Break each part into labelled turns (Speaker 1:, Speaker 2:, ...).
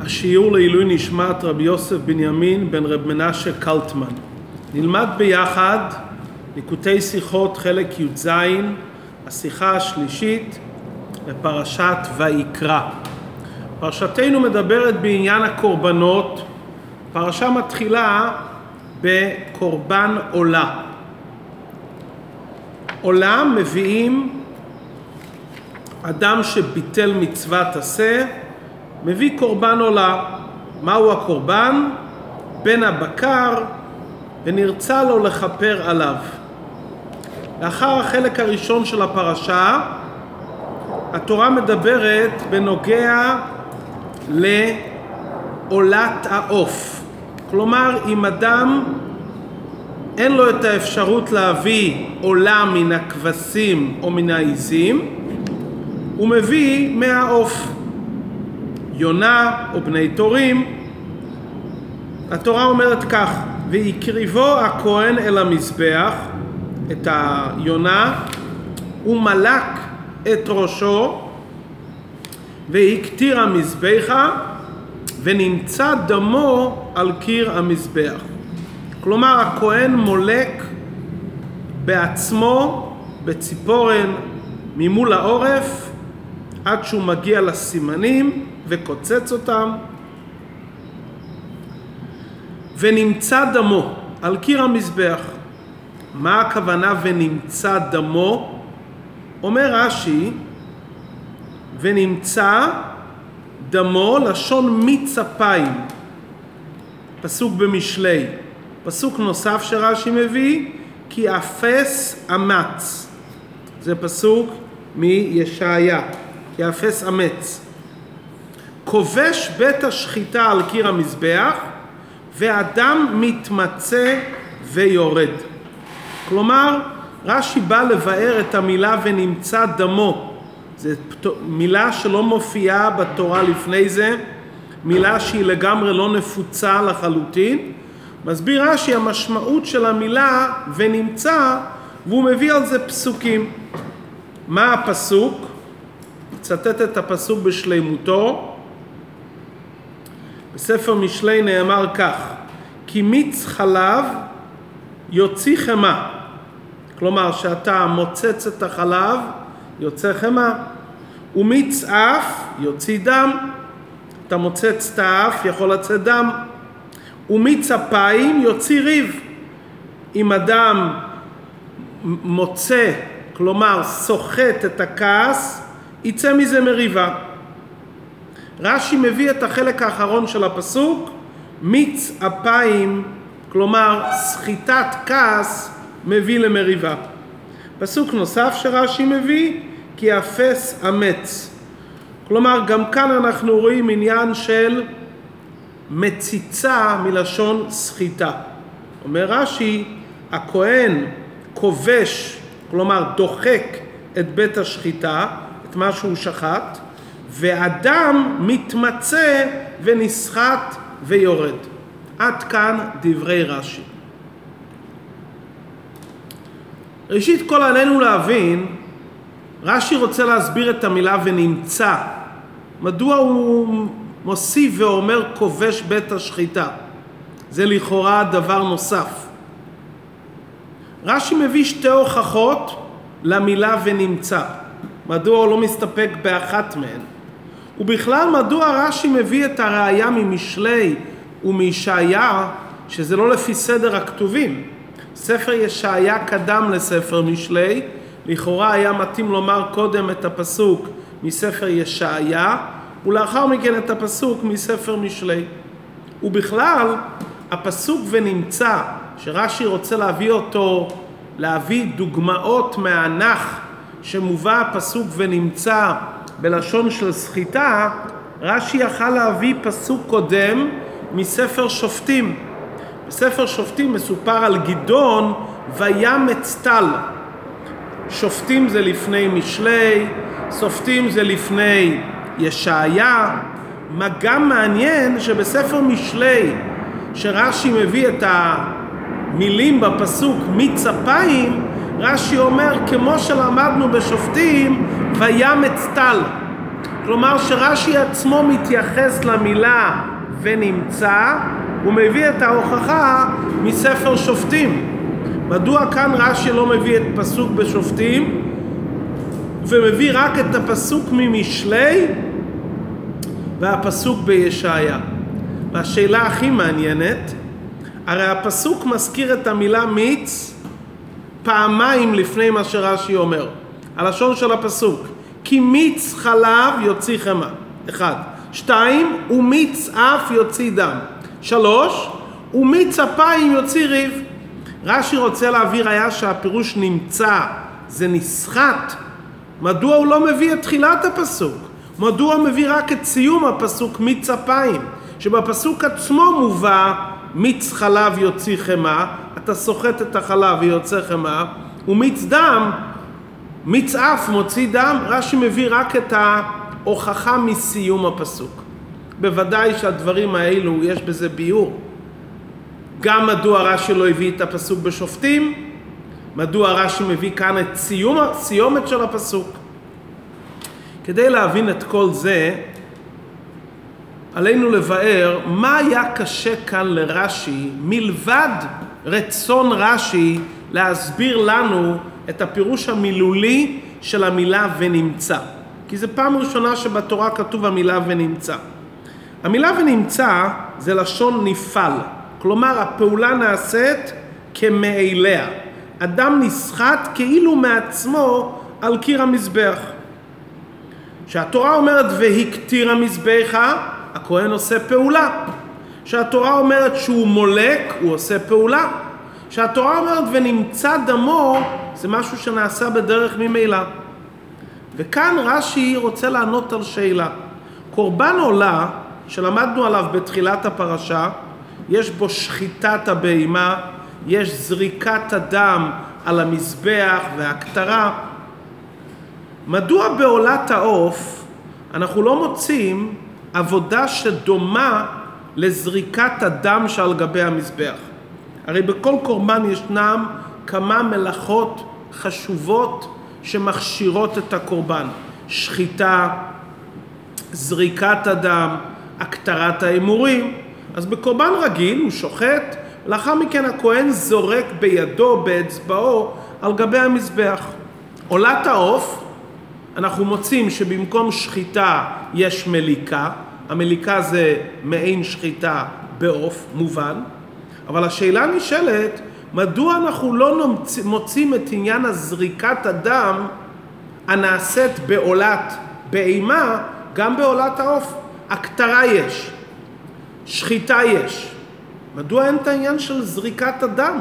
Speaker 1: השיעור לעילוי נשמת רבי יוסף בנימין בן רב מנשה קלטמן. נלמד ביחד ליקוטי שיחות חלק י"ז, השיחה השלישית בפרשת ויקרא. פרשתנו מדברת בעניין הקורבנות, פרשה מתחילה בקורבן עולה. עולה מביאים אדם שביטל מצוות עשה, מביא קורבן עולה. מהו הקורבן? בן הבקר, ונרצה לו לכפר עליו. לאחר החלק הראשון של הפרשה, התורה מדברת בנוגע לעולת העוף. כלומר, אם אדם אין לו את האפשרות להביא עולה מן הכבשים או מן העיזים, הוא מביא מהעוף. יונה או בני תורים. התורה אומרת כך, והקריבו הכהן אל המזבח, את היונה, ומלק את ראשו, והקטיר המזבחה, ונמצא דמו על קיר המזבח. כלומר, הכהן מולק בעצמו, בציפורן, ממול העורף, עד שהוא מגיע לסימנים וקוצץ אותם, ונמצא דמו על קיר המזבח. מה הכוונה ונמצא דמו? אומר רש"י, ונמצא דמו לשון מיץ אפיים, פסוק במשלי. פסוק נוסף שרש"י מביא, כי אפס אמץ. זה פסוק מישעיה, כי אפס אמץ. כובש בית השחיטה על קיר המזבח, ואדם מתמצא ויורד. כלומר, רש"י בא לבאר את המילה ונמצא דמו. זו מילה שלא מופיעה בתורה לפני זה, מילה שהיא לגמרי לא נפוצה לחלוטין. מסביר רש"י המשמעות של המילה ונמצא, והוא מביא על זה פסוקים. מה הפסוק? מצטט את הפסוק בשלימותו. בספר משלי נאמר כך: כי מיץ חלב יוציא חמה. כלומר, שאתה מוצץ את החלב, יוצא חמה. ומיץ אף יוציא דם. אתה מוצץ את האף, יכול לצאת דם. ומיץ אפיים יוציא ריב. אם אדם מוצא, כלומר סוחט את הכעס, יצא מזה מריבה. רש"י מביא את החלק האחרון של הפסוק, מיץ אפיים, כלומר סחיטת כעס, מביא למריבה. פסוק נוסף שרש"י מביא, כי אפס אמץ. כלומר, גם כאן אנחנו רואים עניין של מציצה מלשון סחיטה. אומר רש"י, הכהן כובש, כלומר דוחק את בית השחיטה, את מה שהוא שחט, ואדם מתמצא ונסחט ויורד. עד כאן דברי רש"י. ראשית כל עלינו להבין, רש"י רוצה להסביר את המילה ונמצא. מדוע הוא מוסיף ואומר כובש בית השחיטה? זה לכאורה דבר נוסף. רש"י מביא שתי הוכחות למילה ונמצא. מדוע הוא לא מסתפק באחת מהן? ובכלל מדוע רש"י מביא את הראייה ממשלי ומישעיה שזה לא לפי סדר הכתובים. ספר ישעיה קדם לספר משלי, לכאורה היה מתאים לומר קודם את הפסוק מספר ישעיה ולאחר מכן את הפסוק מספר משלי. ובכלל הפסוק ונמצא שרש"י רוצה להביא אותו, להביא דוגמאות מהנח שמובא הפסוק ונמצא בלשון של סחיטה, רש"י יכל להביא פסוק קודם מספר שופטים. בספר שופטים מסופר על גדעון וימץ טל. שופטים זה לפני משלי, שופטים זה לפני ישעיה. מה גם מעניין שבספר משלי, שרש"י מביא את המילים בפסוק מיץ אפיים, רש"י אומר כמו שלמדנו בשופטים וימץ טל. כלומר שרש"י עצמו מתייחס למילה ונמצא, הוא מביא את ההוכחה מספר שופטים. מדוע כאן רש"י לא מביא את פסוק בשופטים ומביא רק את הפסוק ממשלי והפסוק בישעיה? והשאלה הכי מעניינת, הרי הפסוק מזכיר את המילה מיץ פעמיים לפני מה שרש"י אומר. הלשון של הפסוק, כי מיץ חלב יוציא חמא, אחד. שתיים, ומיץ אף יוציא דם. שלוש, ומיץ אפיים יוציא ריב. רש"י רוצה להביא ראיה שהפירוש נמצא, זה נסחט. מדוע הוא לא מביא את תחילת הפסוק? מדוע הוא מביא רק את סיום הפסוק מיץ אפיים? שבפסוק עצמו מובא מיץ חלב יוציא חמא, אתה סוחט את החלב ויוצא חמא, ומיץ דם, מיץ אף מוציא דם, רש"י מביא רק את ההוכחה מסיום הפסוק. בוודאי שהדברים האלו יש בזה ביור. גם מדוע רש"י לא הביא את הפסוק בשופטים, מדוע רש"י מביא כאן את סיום, סיומת של הפסוק. כדי להבין את כל זה, עלינו לבאר מה היה קשה כאן לרש"י מלבד רצון רש"י להסביר לנו את הפירוש המילולי של המילה ונמצא. כי זו פעם ראשונה שבתורה כתוב המילה ונמצא. המילה ונמצא זה לשון נפעל, כלומר הפעולה נעשית כמאליה. אדם נסחט כאילו מעצמו על קיר המזבח. כשהתורה אומרת והקטיר המזבחה, הכהן עושה פעולה. כשהתורה אומרת שהוא מולק, הוא עושה פעולה. כשהתורה אומרת ונמצא דמו, זה משהו שנעשה בדרך ממילא. וכאן רש"י רוצה לענות על שאלה. קורבן עולה, שלמדנו עליו בתחילת הפרשה, יש בו שחיטת הבהמה, יש זריקת הדם על המזבח והכתרה. מדוע בעולת העוף אנחנו לא מוצאים עבודה שדומה לזריקת הדם שעל גבי המזבח? הרי בכל קורבן ישנם כמה מלאכות חשובות שמכשירות את הקורבן. שחיטה, זריקת הדם, הקטרת ההימורים. אז בקורבן רגיל הוא שוחט, לאחר מכן הכהן זורק בידו, באצבעו, על גבי המזבח. עולת העוף, אנחנו מוצאים שבמקום שחיטה יש מליקה, המליקה זה מעין שחיטה בעוף, מובן, אבל השאלה נשאלת, מדוע אנחנו לא מוצאים את עניין הזריקת הדם הנעשית בעולת באימה גם בעולת העוף? הכתרה יש, שחיטה יש. מדוע אין את העניין של זריקת הדם?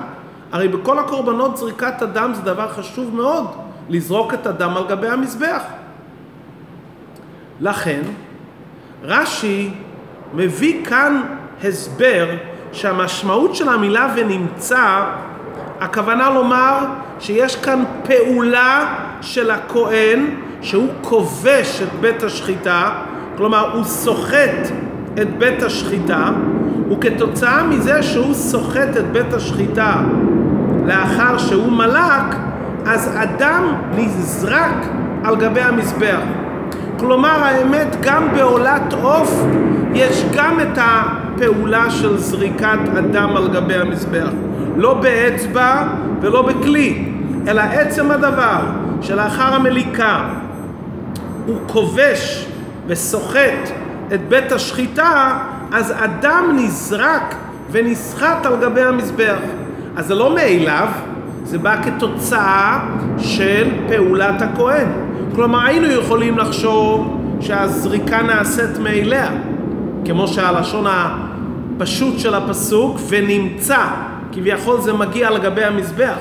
Speaker 1: הרי בכל הקורבנות זריקת הדם זה דבר חשוב מאוד, לזרוק את הדם על גבי המזבח. לכן, רש"י מביא כאן הסבר שהמשמעות של המילה ונמצא, הכוונה לומר שיש כאן פעולה של הכהן שהוא כובש את בית השחיטה, כלומר הוא סוחט את בית השחיטה, וכתוצאה מזה שהוא סוחט את בית השחיטה לאחר שהוא מלק, אז אדם נזרק על גבי המזבח. כלומר האמת גם בעולת עוף יש גם את הפעולה של זריקת אדם על גבי המזבח. לא באצבע ולא בכלי, אלא עצם הדבר שלאחר המליקה הוא כובש וסוחט את בית השחיטה, אז אדם נזרק ונסחט על גבי המזבח. אז זה לא מאליו, זה בא כתוצאה של פעולת הכהן. כלומר, היינו יכולים לחשוב שהזריקה נעשית מאליה, כמו שהלשון הפשוט של הפסוק, ונמצא, כביכול זה מגיע לגבי המזבח.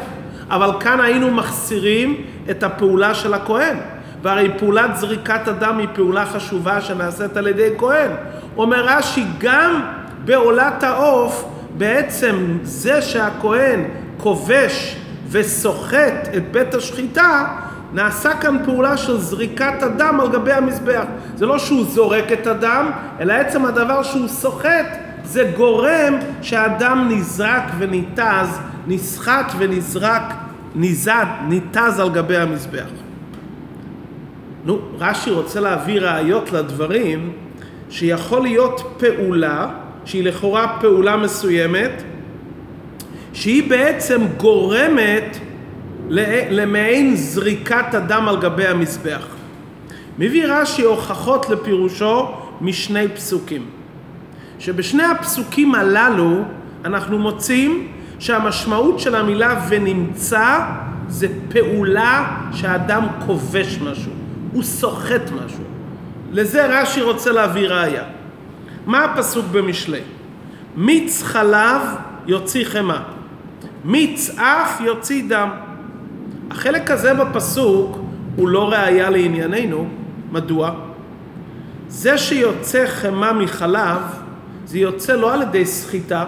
Speaker 1: אבל כאן היינו מחסירים את הפעולה של הכהן. והרי פעולת זריקת הדם היא פעולה חשובה שנעשית על ידי כהן. אומר רש"י, גם בעולת העוף, בעצם זה שהכהן כובש וסוחט את בית השחיטה, נעשה כאן פעולה של זריקת הדם על גבי המזבח. זה לא שהוא זורק את הדם, אלא עצם הדבר שהוא סוחט, זה גורם שהדם נזרק וניתז, נסחט ונזרק, ניזד, ניתז על גבי המזבח. נו, רש"י רוצה להביא ראיות לדברים שיכול להיות פעולה, שהיא לכאורה פעולה מסוימת, שהיא בעצם גורמת למעין זריקת הדם על גבי המזבח. מביא רש"י הוכחות לפירושו משני פסוקים. שבשני הפסוקים הללו אנחנו מוצאים שהמשמעות של המילה ונמצא זה פעולה שהאדם כובש משהו, הוא סוחט משהו. לזה רש"י רוצה להביא ראיה. מה הפסוק במשלי? מיץ חלב יוציא חמאה, מיץ אף יוציא דם. החלק הזה בפסוק הוא לא ראיה לענייננו, מדוע? זה שיוצא חמאה מחלב, זה יוצא לא על ידי סחיטה,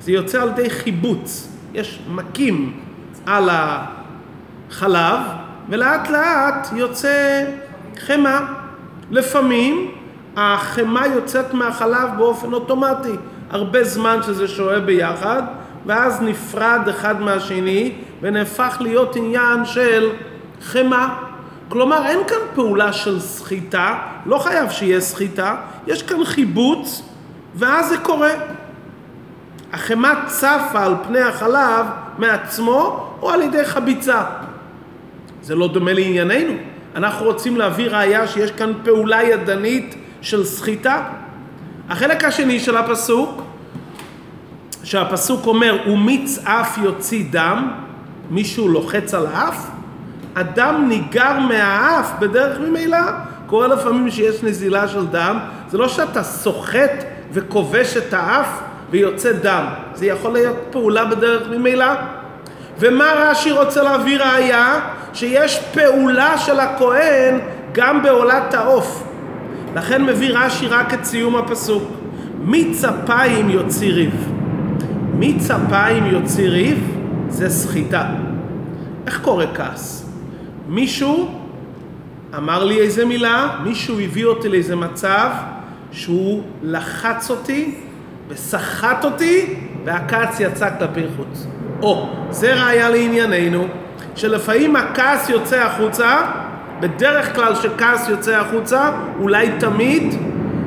Speaker 1: זה יוצא על ידי חיבוץ. יש מכים על החלב, ולאט לאט יוצא חמאה. לפעמים החמאה יוצאת מהחלב באופן אוטומטי, הרבה זמן שזה שוהה ביחד, ואז נפרד אחד מהשני ונהפך להיות עניין של חמאה. כלומר, אין כאן פעולה של סחיטה, לא חייב שיהיה סחיטה, יש כאן חיבוץ, ואז זה קורה. החמאה צפה על פני החלב מעצמו או על ידי חביצה. זה לא דומה לענייננו. אנחנו רוצים להביא ראייה שיש כאן פעולה ידנית של סחיטה. החלק השני של הפסוק, שהפסוק אומר, ומיץ אף יוציא דם, מישהו לוחץ על האף, הדם ניגר מהאף בדרך ממילא. קורה לפעמים שיש נזילה של דם, זה לא שאתה סוחט וכובש את האף ויוצא דם, זה יכול להיות פעולה בדרך ממילא. ומה רש"י רוצה להביא ראייה? שיש פעולה של הכהן גם בעולת העוף. לכן מביא רש"י רק את סיום הפסוק. מצפיים יוציא ריב. מצפיים יוציא ריב זה סחיטה. איך קורה כעס? מישהו אמר לי איזה מילה, מישהו הביא אותי לאיזה מצב שהוא לחץ אותי וסחט אותי והכעס יצא כלפי חוץ. או, זה ראיה לענייננו, שלפעמים הכעס יוצא החוצה, בדרך כלל שכעס יוצא החוצה, אולי תמיד,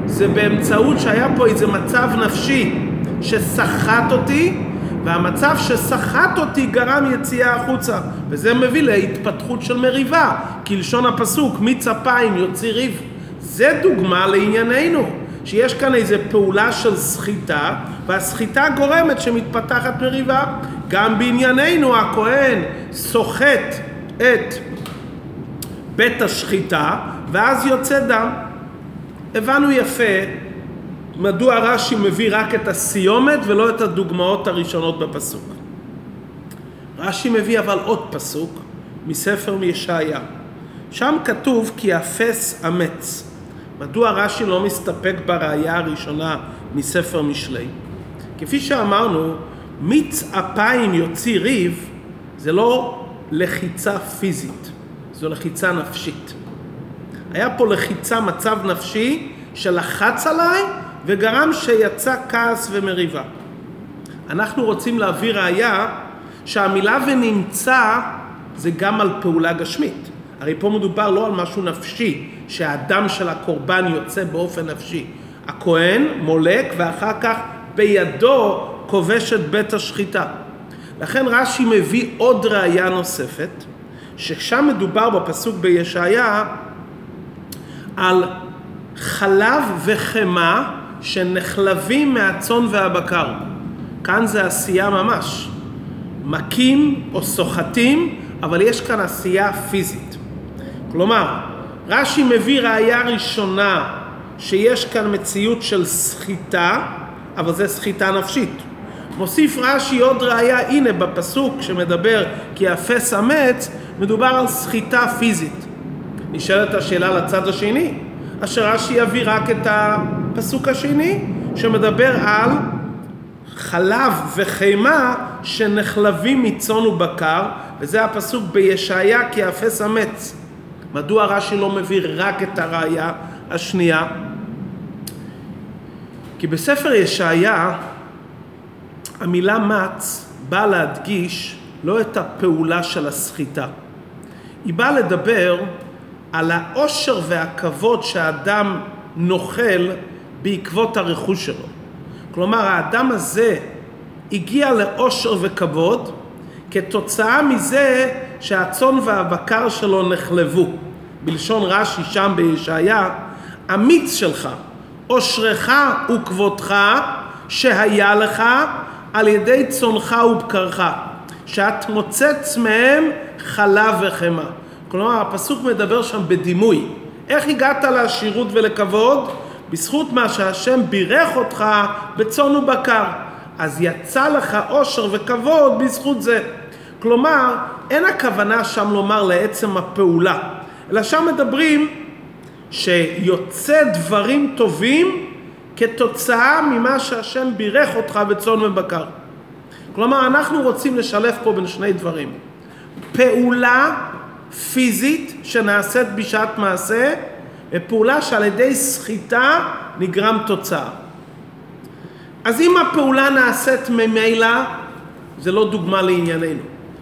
Speaker 1: זה באמצעות שהיה פה איזה מצב נפשי שסחט אותי, והמצב שסחט אותי גרם יציאה החוצה, וזה מביא להתפתחות של מריבה, כלשון הפסוק, מצפיים יוציא ריב. זה דוגמה לענייננו. שיש כאן איזו פעולה של סחיטה, והסחיטה גורמת שמתפתחת מריבה. גם בענייננו הכהן סוחט את בית השחיטה, ואז יוצא דם. הבנו יפה מדוע רש"י מביא רק את הסיומת ולא את הדוגמאות הראשונות בפסוק. רש"י מביא אבל עוד פסוק מספר מישעיה. שם כתוב כי אפס אמץ. מדוע רש"י לא מסתפק בראייה הראשונה מספר משלי? כפי שאמרנו, מיץ אפיים יוציא ריב זה לא לחיצה פיזית, זו לחיצה נפשית. היה פה לחיצה, מצב נפשי שלחץ עליי וגרם שיצא כעס ומריבה. אנחנו רוצים להביא ראייה שהמילה ונמצא זה גם על פעולה גשמית. הרי פה מדובר לא על משהו נפשי, שהדם של הקורבן יוצא באופן נפשי. הכהן מולק ואחר כך בידו כובש את בית השחיטה. לכן רש"י מביא עוד ראייה נוספת, ששם מדובר בפסוק בישעיה על חלב וחמאה שנחלבים מהצאן והבקר. כאן זה עשייה ממש. מכים או סוחטים, אבל יש כאן עשייה פיזית. כלומר, רש"י מביא ראייה ראשונה שיש כאן מציאות של סחיטה, אבל זה סחיטה נפשית. מוסיף רש"י עוד ראייה, הנה בפסוק שמדבר כי אפס אמץ, מדובר על סחיטה פיזית. נשאלת השאלה לצד השני, אשר רש"י יביא רק את הפסוק השני, שמדבר על חלב וחימה שנחלבים מצאן ובקר, וזה הפסוק בישעיה כי אפס אמץ. מדוע רש"י לא מביא רק את הראייה השנייה? כי בספר ישעיה המילה מץ באה להדגיש לא את הפעולה של הסחיטה. היא באה לדבר על העושר והכבוד שהאדם נוחל בעקבות הרכוש שלו. כלומר, האדם הזה הגיע לעושר וכבוד כתוצאה מזה שהצאן והבקר שלו נחלבו. בלשון רש"י שם בישעיה, המיץ שלך, עושרך וכבודך שהיה לך על ידי צונך ובקרך, שאת מוצץ מהם חלב וחמאה. כלומר, הפסוק מדבר שם בדימוי. איך הגעת לעשירות ולכבוד? בזכות מה שהשם בירך אותך בצאן ובקר. אז יצא לך עושר וכבוד בזכות זה. כלומר, אין הכוונה שם לומר לעצם הפעולה, אלא שם מדברים שיוצא דברים טובים כתוצאה ממה שהשם בירך אותך בצאן ובקר. כלומר, אנחנו רוצים לשלב פה בין שני דברים. פעולה פיזית שנעשית בשעת מעשה, ופעולה שעל ידי סחיטה נגרם תוצאה. אז אם הפעולה נעשית ממילא, זה לא דוגמה לענייננו.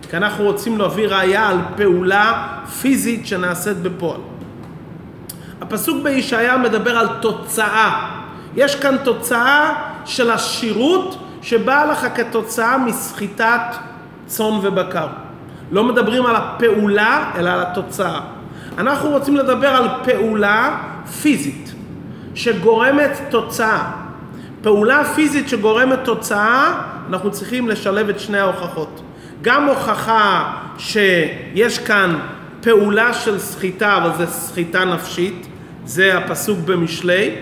Speaker 1: כי אנחנו רוצים להביא ראייה על פעולה פיזית שנעשית בפועל. הפסוק בישעיה מדבר על תוצאה. יש כאן תוצאה של השירות שבאה לך כתוצאה מסחיטת צאן ובקר. לא מדברים על הפעולה, אלא על התוצאה. אנחנו רוצים לדבר על פעולה פיזית שגורמת תוצאה. פעולה פיזית שגורמת תוצאה, אנחנו צריכים לשלב את שני ההוכחות. גם הוכחה שיש כאן פעולה של סחיטה, אבל זה סחיטה נפשית, זה הפסוק במשלי,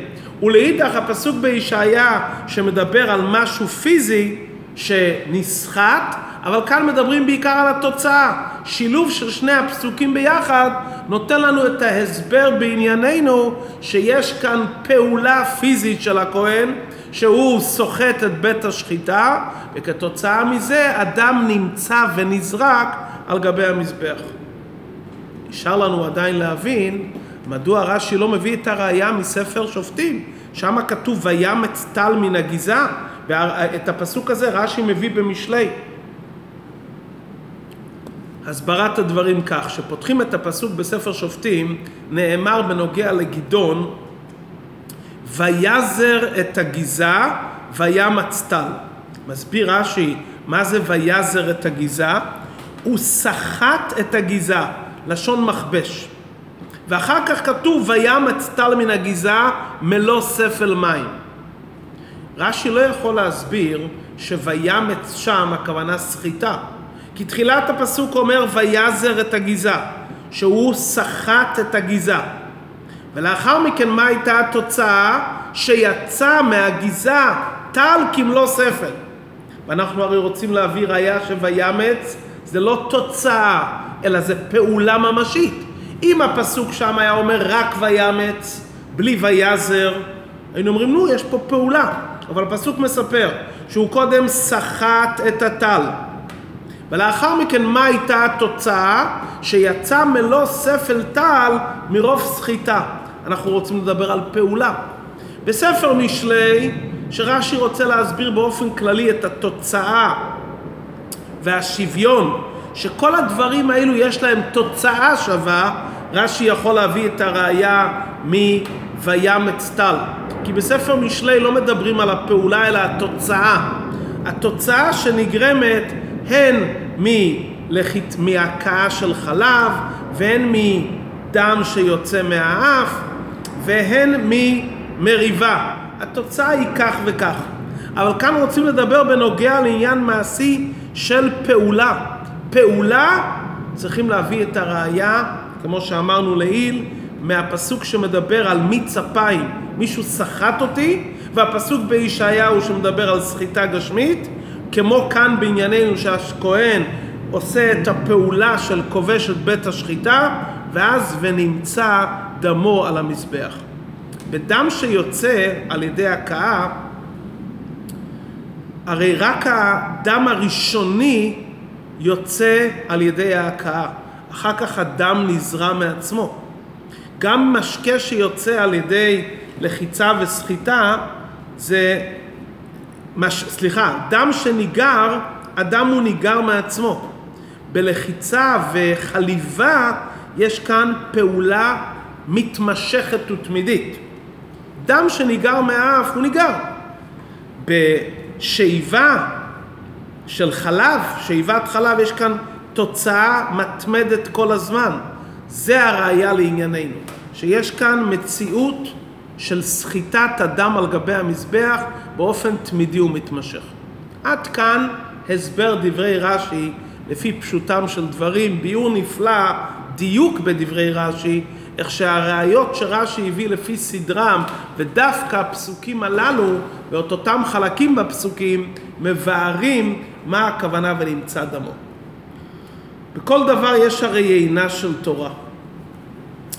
Speaker 1: ולאידך הפסוק בישעיה שמדבר על משהו פיזי שנסחט, אבל כאן מדברים בעיקר על התוצאה. שילוב של שני הפסוקים ביחד נותן לנו את ההסבר בענייננו שיש כאן פעולה פיזית של הכהן שהוא סוחט את בית השחיטה וכתוצאה מזה אדם נמצא ונזרק על גבי המזבח. נשאר לנו עדיין להבין מדוע רש"י לא מביא את הראייה מספר שופטים. שם כתוב וימץ טל מן הגיזה, ואת הפסוק הזה רש"י מביא במשלי. הסברת הדברים כך, שפותחים את הפסוק בספר שופטים, נאמר בנוגע לגדעון, ויזר את הגיזה וימץ טל. מסביר רש"י מה זה ויזר את הגיזה? הוא סחט את הגיזה, לשון מכבש. ואחר כך כתוב וימץ טל מן הגיזה מלוא ספל מים. רש"י לא יכול להסביר שוימץ שם הכוונה סחיטה. כי תחילת הפסוק אומר ויזר את הגיזה, שהוא סחט את הגיזה. ולאחר מכן מה הייתה התוצאה? שיצא מהגיזה טל כמלוא ספל. ואנחנו הרי רוצים להביא ראייה שוימץ זה לא תוצאה, אלא זה פעולה ממשית. אם הפסוק שם היה אומר רק וימץ, בלי ויזר, היינו אומרים, נו, יש פה פעולה. אבל הפסוק מספר שהוא קודם סחט את הטל. ולאחר מכן מה הייתה התוצאה? שיצא מלוא ספל טל מרוב סחיטה. אנחנו רוצים לדבר על פעולה. בספר משלי, שרש"י רוצה להסביר באופן כללי את התוצאה והשוויון, שכל הדברים האלו יש להם תוצאה שווה, רש"י יכול להביא את הראייה מ"וימץ טל". כי בספר משלי לא מדברים על הפעולה אלא התוצאה. התוצאה שנגרמת הן מלחית, מהכאה של חלב והן מדם שיוצא מהאף והן ממריבה. התוצאה היא כך וכך. אבל כאן רוצים לדבר בנוגע לעניין מעשי של פעולה. פעולה צריכים להביא את הראייה, כמו שאמרנו לעיל, מהפסוק שמדבר על מיץ אפיים, מישהו סחט אותי, והפסוק בישעיהו שמדבר על סחיטה גשמית, כמו כאן בענייננו שהכהן עושה את הפעולה של כובש את בית השחיטה, ואז ונמצא דמו על המזבח. בדם שיוצא על ידי הכאה, הרי רק הדם הראשוני יוצא על ידי ההכאה, אחר כך הדם נזרע מעצמו. גם משקה שיוצא על ידי לחיצה וסחיטה זה, מש, סליחה, דם שניגר, הדם הוא ניגר מעצמו. בלחיצה וחליבה יש כאן פעולה מתמשכת ותמידית. דם שניגר מהאף הוא ניגר. בשאיבה של חלב, שאיבת חלב, יש כאן תוצאה מתמדת כל הזמן. זה הראייה לענייננו, שיש כאן מציאות של סחיטת הדם על גבי המזבח באופן תמידי ומתמשך. עד כאן הסבר דברי רש"י לפי פשוטם של דברים, ביאור נפלא, דיוק בדברי רש"י, איך שהראיות שרש"י הביא לפי סדרם, ודווקא הפסוקים הללו, ואת אותם חלקים בפסוקים, מבארים מה הכוונה ונמצא דמו. בכל דבר יש הרי יינה של תורה.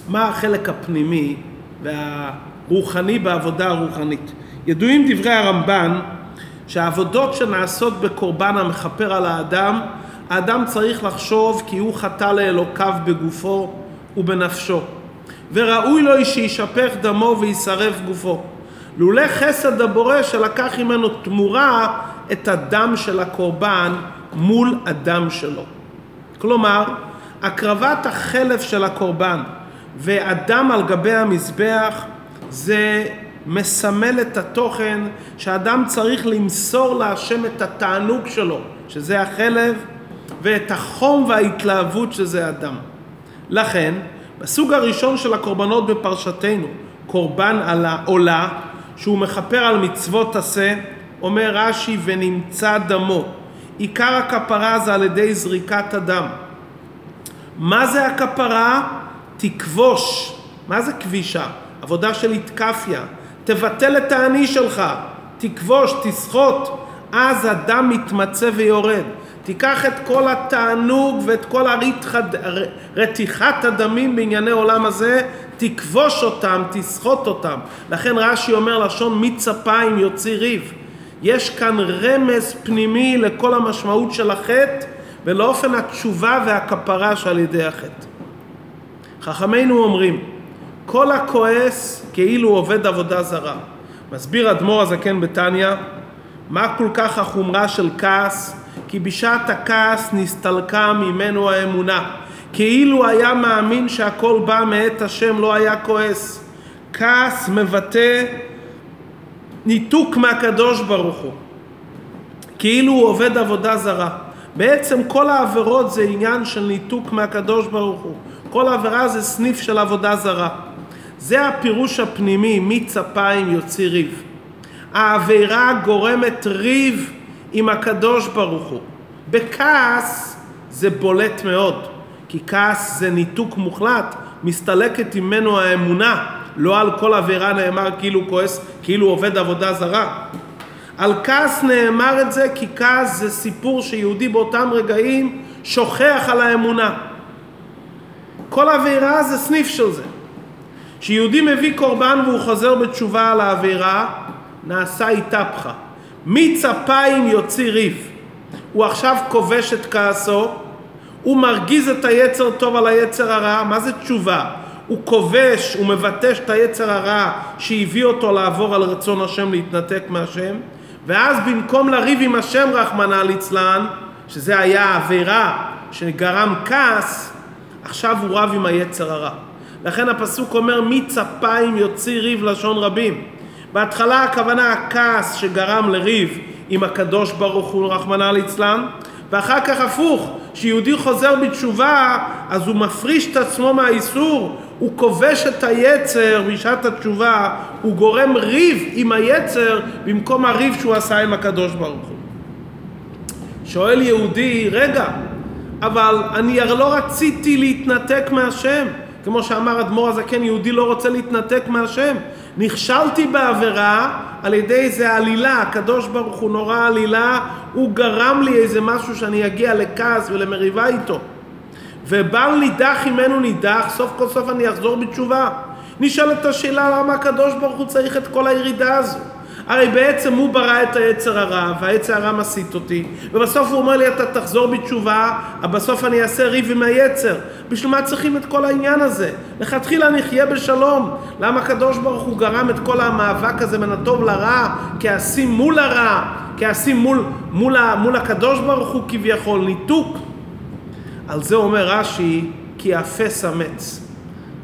Speaker 1: מה החלק הפנימי והרוחני בעבודה הרוחנית? ידועים דברי הרמב"ן שהעבודות שנעשות בקורבן המכפר על האדם, האדם צריך לחשוב כי הוא חטא לאלוקיו בגופו ובנפשו, וראוי לו שישפך דמו וישרף גופו. לולא חסד הבורא שלקח ממנו תמורה את הדם של הקורבן מול הדם שלו. כלומר, הקרבת החלף של הקורבן והדם על גבי המזבח זה מסמל את התוכן שאדם צריך למסור להשם את התענוג שלו, שזה החלב, ואת החום וההתלהבות שזה הדם. לכן, בסוג הראשון של הקורבנות בפרשתנו, קורבן על העולה, שהוא מכפר על מצוות עשה, אומר רש"י ונמצא דמו. עיקר הכפרה זה על ידי זריקת הדם. מה זה הכפרה? תכבוש. מה זה כבישה? עבודה של התקפיה. תבטל את האני שלך, תכבוש, תסחוט, אז הדם מתמצא ויורד. תיקח את כל התענוג ואת כל הרתחד, רתיחת הדמים בענייני עולם הזה, תכבוש אותם, תסחוט אותם. לכן רש"י אומר לשון מצפיים יוציא ריב. יש כאן רמז פנימי לכל המשמעות של החטא ולאופן התשובה והכפרה שעל ידי החטא. חכמינו אומרים, כל הכועס כאילו עובד עבודה זרה. מסביר אדמו"ר הזקן בתניא, מה כל כך החומרה של כעס? כי בשעת הכעס נסתלקה ממנו האמונה. כאילו היה מאמין שהכל בא מאת השם, לא היה כועס. כעס מבטא ניתוק מהקדוש ברוך הוא. כאילו הוא עובד עבודה זרה. בעצם כל העבירות זה עניין של ניתוק מהקדוש ברוך הוא. כל עבירה זה סניף של עבודה זרה. זה הפירוש הפנימי, מצפיים יוציא ריב. העבירה גורמת ריב עם הקדוש ברוך הוא. בכעס זה בולט מאוד, כי כעס זה ניתוק מוחלט, מסתלקת ממנו האמונה, לא על כל עבירה נאמר כאילו כועס, כאילו עובד עבודה זרה. על כעס נאמר את זה כי כעס זה סיפור שיהודי באותם רגעים שוכח על האמונה. כל עבירה זה סניף של זה. כשיהודי מביא קורבן והוא חוזר בתשובה על העבירה, נעשה איתפחה. מצפיים יוציא ריב. הוא עכשיו כובש את כעסו, הוא מרגיז את היצר טוב על היצר הרע, מה זה תשובה? הוא כובש, הוא מבטש את היצר הרע שהביא אותו לעבור על רצון השם להתנתק מהשם, ואז במקום לריב עם השם רחמנא ליצלן, שזה היה העבירה שגרם כעס, עכשיו הוא רב עם היצר הרע. לכן הפסוק אומר מצפיים יוציא ריב לשון רבים. בהתחלה הכוונה הכעס שגרם לריב עם הקדוש ברוך הוא רחמנא ליצלן, ואחר כך הפוך, כשיהודי חוזר בתשובה אז הוא מפריש את עצמו מהאיסור, הוא כובש את היצר בשעת התשובה, הוא גורם ריב עם היצר במקום הריב שהוא עשה עם הקדוש ברוך הוא. שואל יהודי, רגע, אבל אני לא רציתי להתנתק מהשם. כמו שאמר אדמו"ר הזקן, יהודי לא רוצה להתנתק מהשם. נכשלתי בעבירה על ידי איזה עלילה, הקדוש ברוך הוא נורא עלילה, הוא גרם לי איזה משהו שאני אגיע לכעס ולמריבה איתו. ובל נידח ממנו נידח, סוף כל סוף אני אחזור בתשובה. נשאלת השאלה למה הקדוש ברוך הוא צריך את כל הירידה הזו. הרי בעצם הוא ברא את היצר הרע, והיצר הרע מסית אותי, ובסוף הוא אומר לי אתה תחזור בתשובה, אבל בסוף אני אעשה ריב עם היצר. בשביל מה צריכים את כל העניין הזה? לכתחילה נחיה בשלום. למה הקדוש ברוך הוא גרם את כל המאבק הזה בין הטוב לרע, כעסים מול הרע, כעסים מול, מול, מול הקדוש ברוך הוא כביכול, ניתוק. על זה אומר רש"י, כי יאפס אמץ.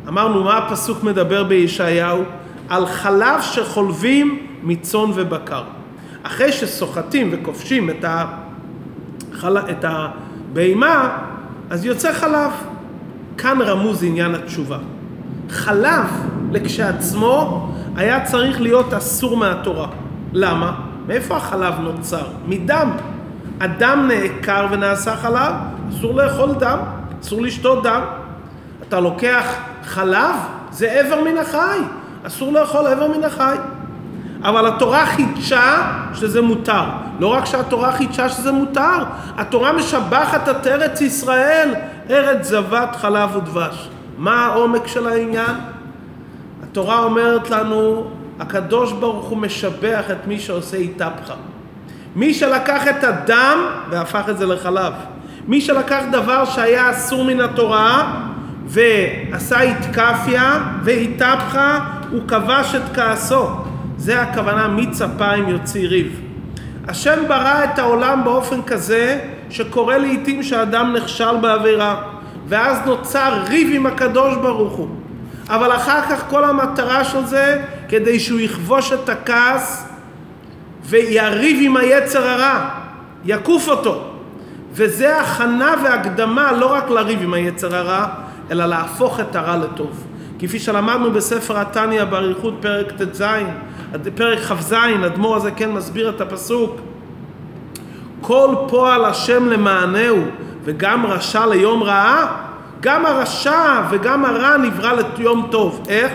Speaker 1: אמרנו, מה הפסוק מדבר בישעיהו? על חלב שחולבים מצאן ובקר. אחרי שסוחטים וכובשים את, החל... את הבהמה, אז יוצא חלב. כאן רמוז עניין התשובה. חלב לכשעצמו היה צריך להיות אסור מהתורה. למה? מאיפה החלב נוצר? מדם. הדם נעקר ונעשה חלב, אסור לאכול דם, אסור לשתות דם. אתה לוקח חלב, זה איבר מן החי, אסור לאכול איבר מן החי. אבל התורה חידשה שזה מותר. לא רק שהתורה חידשה שזה מותר, התורה משבחת את ארץ ישראל, ארץ זבת חלב ודבש. מה העומק של העניין? התורה אומרת לנו, הקדוש ברוך הוא משבח את מי שעושה איתפחה. מי שלקח את הדם והפך את זה לחלב. מי שלקח דבר שהיה אסור מן התורה ועשה איתקפיה והיטפחה, הוא כבש את כעסו. זה הכוונה מיץ אפיים יוציא ריב. השם ברא את העולם באופן כזה שקורה לעיתים שאדם נכשל בעבירה ואז נוצר ריב עם הקדוש ברוך הוא. אבל אחר כך כל המטרה של זה כדי שהוא יכבוש את הכעס ויריב עם היצר הרע, יקוף אותו. וזה הכנה והקדמה לא רק לריב עם היצר הרע, אלא להפוך את הרע לטוב. כפי שלמדנו בספר התניא באריכות פרק ט"ז, פרק כ"ז, אדמו"ר הזה כן מסביר את הפסוק כל פועל השם למענהו וגם רשע ליום רעה, גם הרשע וגם הרע נברא ליום טוב. איך?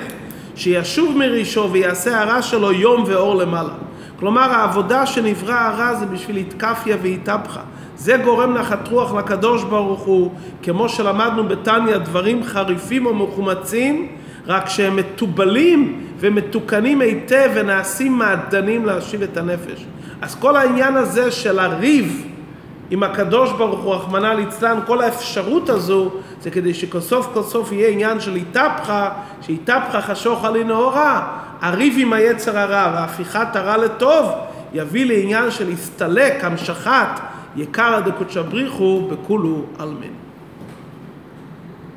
Speaker 1: שישוב מרישו ויעשה הרע שלו יום ואור למעלה. כלומר העבודה שנברא הרע זה בשביל התקפיה והתהפכה. זה גורם נחת רוח לקדוש ברוך הוא, כמו שלמדנו בתניא, דברים חריפים או מחומצים, רק שהם מתובלים ומתוקנים היטב ונעשים מעדנים להשיב את הנפש. אז כל העניין הזה של הריב עם הקדוש ברוך הוא, רחמנא ליצלן, כל האפשרות הזו, זה כדי שכסוף כל סוף יהיה עניין של איתפחה, שאיתפחה חשוך עלי נאורה, הריב עם היצר הרע והפיכת הרע לטוב, יביא לעניין של הסתלק, המשכת, יקרא דקודשא בריחו בכולו עלמין.